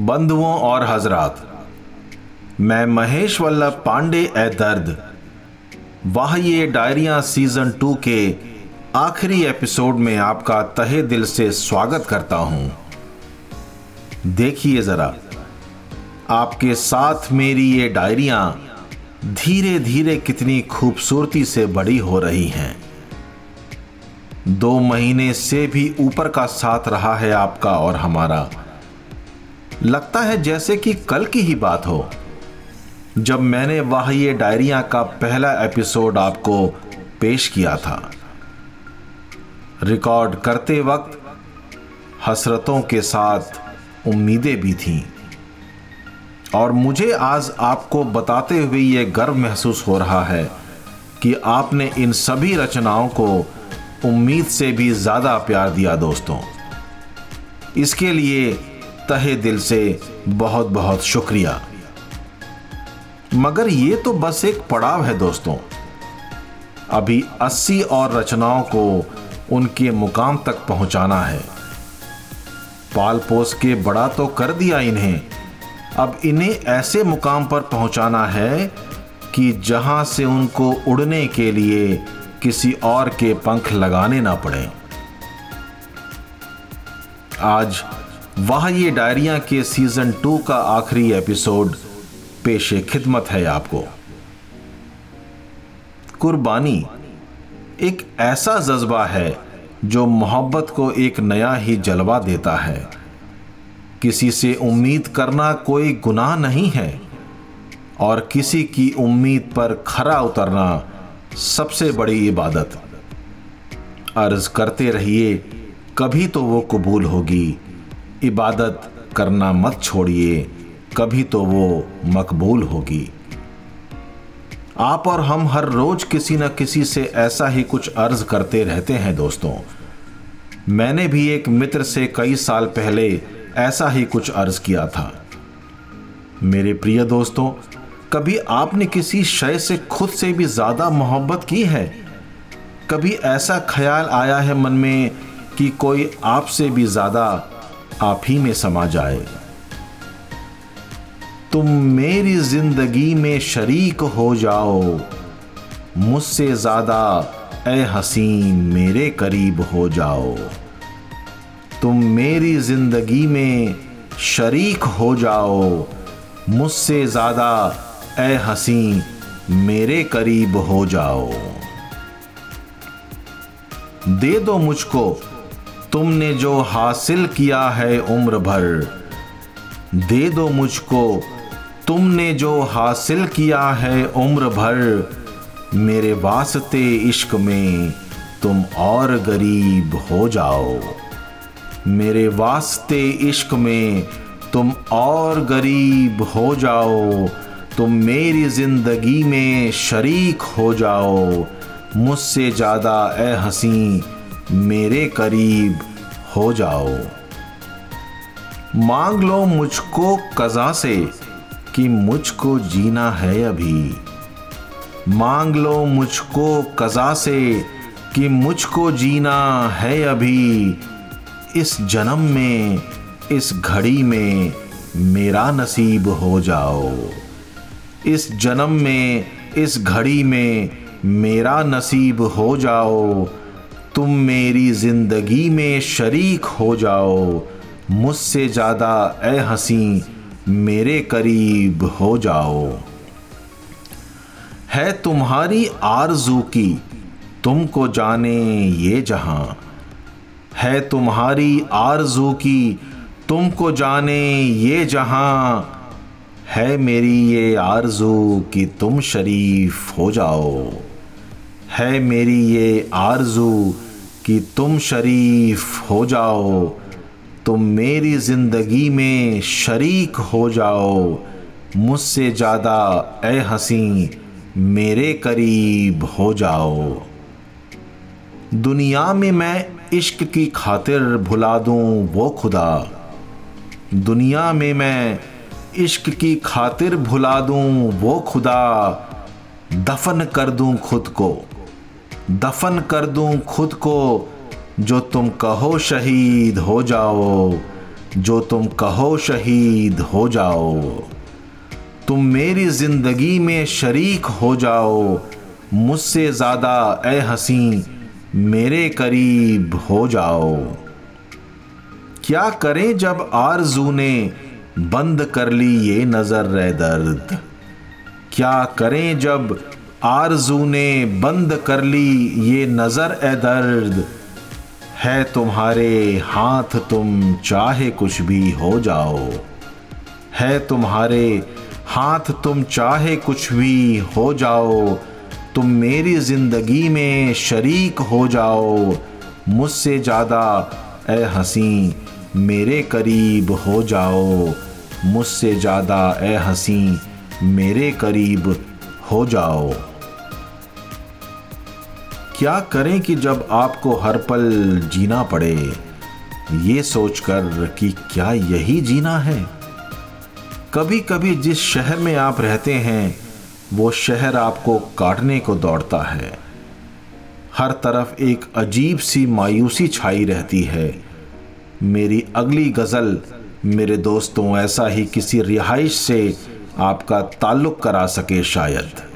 बंधुओं और हजरात, मैं महेश वल्लभ पांडे ए दर्द, वाह ये डायरिया सीज़न टू के आखिरी एपिसोड में आपका तहे दिल से स्वागत करता हूँ। देखिए जरा, आपके साथ मेरी ये डायरिया धीरे धीरे कितनी खूबसूरती से बड़ी हो रही हैं। दो महीने से भी ऊपर का साथ रहा है आपका और हमारा। लगता है जैसे कि कल की ही बात हो। जब मैंने वाह ये डायरिया का पहला एपिसोड आपको पेश किया था। रिकॉर्ड करते वक्त हसरतों के साथ उम्मीदें भी थीं। और मुझे आज आपको बताते हुए यह गर्व महसूस हो रहा है कि आपने इन सभी रचनाओं को उम्मीद से भी ज़्यादा प्यार दिया दोस्तों। इसके लिए तहे दिल से बहुत बहुत शुक्रिया। मगर ये तो बस एक पड़ाव है दोस्तों। अभी 80 और रचनाओं को उनके मुकाम तक पहुंचाना है। पाल पोस के बड़ा तो कर दिया इन्हें। अब इन्हें ऐसे मुकाम पर पहुंचाना है कि जहाँ से उनको उड़ने के लिए किसी और के पंख लगाने ना पड़े। आज वाह ये डायरिया के सीज़न टू का आखिरी एपिसोड पेशे खिदमत है आपको। कुर्बानी एक ऐसा जज्बा है जो मोहब्बत को एक नया ही जलवा देता है। किसी से उम्मीद करना कोई गुनाह नहीं है और किसी की उम्मीद पर खरा उतरना सबसे बड़ी इबादत। अर्ज़ करते रहिए, कभी तो वो कबूल होगी। इबादत करना मत छोड़िए, कभी तो वो मकबूल होगी। आप और हम हर रोज किसी न किसी से ऐसा ही कुछ अर्ज़ करते रहते हैं दोस्तों। मैंने भी एक मित्र से कई साल पहले ऐसा ही कुछ अर्ज़ किया था। मेरे प्रिय दोस्तों, कभी आपने किसी शय से खुद से भी ज़्यादा मोहब्बत की है? कभी ऐसा ख्याल आया है मन में कि कोई आपसे भी ज़्यादा आप ही में समा जाए। तुम मेरी ज़िंदगी में शरीक हो जाओ। मुझसे ज़्यादा ए हसीन मेरे करीब हो जाओ। तुम मेरी ज़िंदगी में शरीक हो जाओ। मुझसे ज़्यादा ए हसीन मेरे करीब हो जाओ। दे दो मुझको। तुमने जो हासिल किया है उम्र भर, दे दो मुझको। तुमने जो हासिल किया है उम्र भर, मेरे वास्ते इश्क में तुम और गरीब हो जाओ। मेरे वास्ते इश्क में तुम और गरीब हो जाओ। तुम मेरी ज़िंदगी में शरीक हो जाओ। मुझसे ज़्यादा ए हसी मेरे करीब हो जाओ। मांग लो मुझको कज़ा से कि मुझको जीना है अभी। मांग लो मुझको कज़ा से कि मुझको जीना है अभी। इस जन्म में, इस घड़ी में मेरा नसीब हो जाओ। इस जन्म में, इस घड़ी में मेरा नसीब हो जाओ। तुम मेरी ज़िंदगी में शरीक हो जाओ। मुझसे ज़्यादा ए हसी मेरे करीब हो जाओ। है तुम्हारी आरज़ू की, तुमको जाने ये जहाँ। है तुम्हारी आरज़ू की, तुमको जाने ये जहाँ। है मेरी ये आरज़ू कि तुम शरीफ हो जाओ। है मेरी ये आरज़ू कि तुम शरीफ हो जाओ, तुम मेरी ज़िंदगी में शरीक हो जाओ। मुझसे ज़्यादा ए हसी मेरे करीब हो जाओ। दुनिया में मैं इश्क की खातिर भुला दूँ वो खुदा। दुनिया में मैं इश्क की खातिर भुला दूँ वो खुदा। दफन कर दूँ खुद को। दफन कर दूँ खुद को, जो तुम कहो शहीद हो जाओ, जो तुम कहो शहीद हो जाओ। तुम मेरी ज़िंदगी में शरीक हो जाओ, मुझसे ज़्यादा, ए हसी मेरे करीब हो जाओ। क्या करें जब आरज़ू ने बंद कर ली ये नज़र रे दर्द? क्या करें जब आरज़ू ने बंद कर ली ये नज़र ए दर्द। है तुम्हारे हाथ, तुम चाहे कुछ भी हो जाओ। है तुम्हारे हाथ, तुम चाहे कुछ भी हो जाओ। तुम मेरी ज़िंदगी में शरीक हो जाओ। मुझसे ज़्यादा ए हसी, मेरे करीब हो जाओ। मुझसे ज़्यादा ए हसी, मेरे करीब हो जाओ। क्या करें कि जब आपको हर पल जीना पड़े? ये सोचकर कि क्या यही जीना है? कभी कभी जिस शहर में आप रहते हैं, वो शहर आपको काटने को दौड़ता है। हर तरफ़ एक अजीब सी मायूसी छाई रहती है। मेरी अगली गज़ल मेरे दोस्तों ऐसा ही किसी रिहाइश से आपका ताल्लुक़ करा सके शायद।